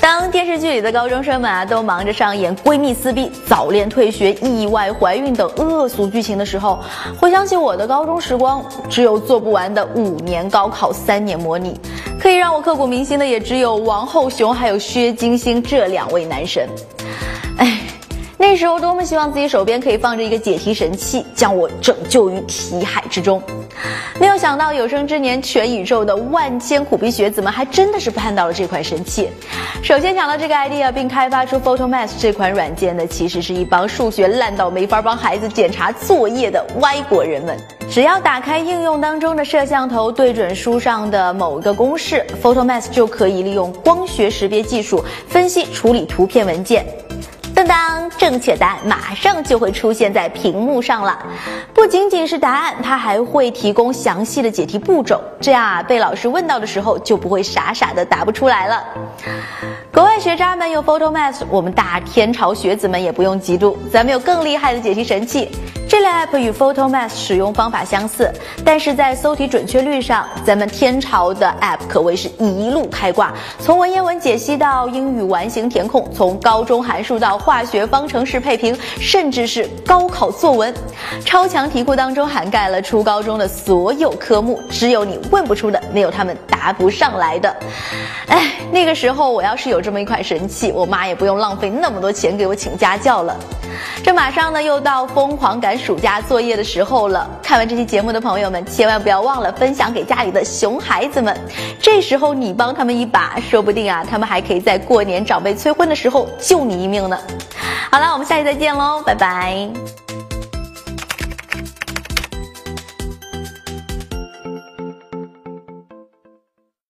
当电视剧里的高中生们啊都忙着上演闺蜜撕逼、早恋退学、意外怀孕等恶俗剧情的时候，回想起我的高中时光，只有做不完的五年高考、三年模拟，可以让我刻骨铭心的也只有王后雄还有薛金星这两位男神。哎。那时候多么希望自己手边可以放着一个解题神器，将我拯救于题海之中。没有想到有生之年，全宇宙的万千苦逼学子们还真的是盼到了这款神器。首先想到这个 idea 并开发出 PhotoMath 这款软件的，其实是一帮数学烂到没法帮孩子检查作业的歪国人们。只要打开应用当中的摄像头，对准书上的某个公式，PhotoMath 就可以利用光学识别技术分析处理图片文件。当，正确答案马上就会出现在屏幕上了。不仅仅是答案，它还会提供详细的解题步骤，这样啊，被老师问到的时候就不会傻傻的答不出来了。国外学渣们用 PhotoMath，我们大天朝学子们也不用嫉妒，咱们有更厉害的解题神器。这类 app 与 PhotoMath 使用方法相似，但是在搜题准确率上，咱们天朝的 app 可谓是一路开挂。从文言文解析到英语完形填空，从高中函数到化学方程式配平，甚至是高考作文，超强题库当中涵盖了初高中的所有科目，只有你问不出的，没有他们答不上来的。哎，那个时候我要是有这么一款神器，我妈也不用浪费那么多钱给我请家教了。这马上呢又到疯狂赶暑假作业的时候了。看完这期节目的朋友们，千万不要忘了分享给家里的熊孩子们。这时候你帮他们一把，说不定啊，他们还可以在过年长辈催婚的时候救你一命呢。好了，我们下期再见喽，拜拜。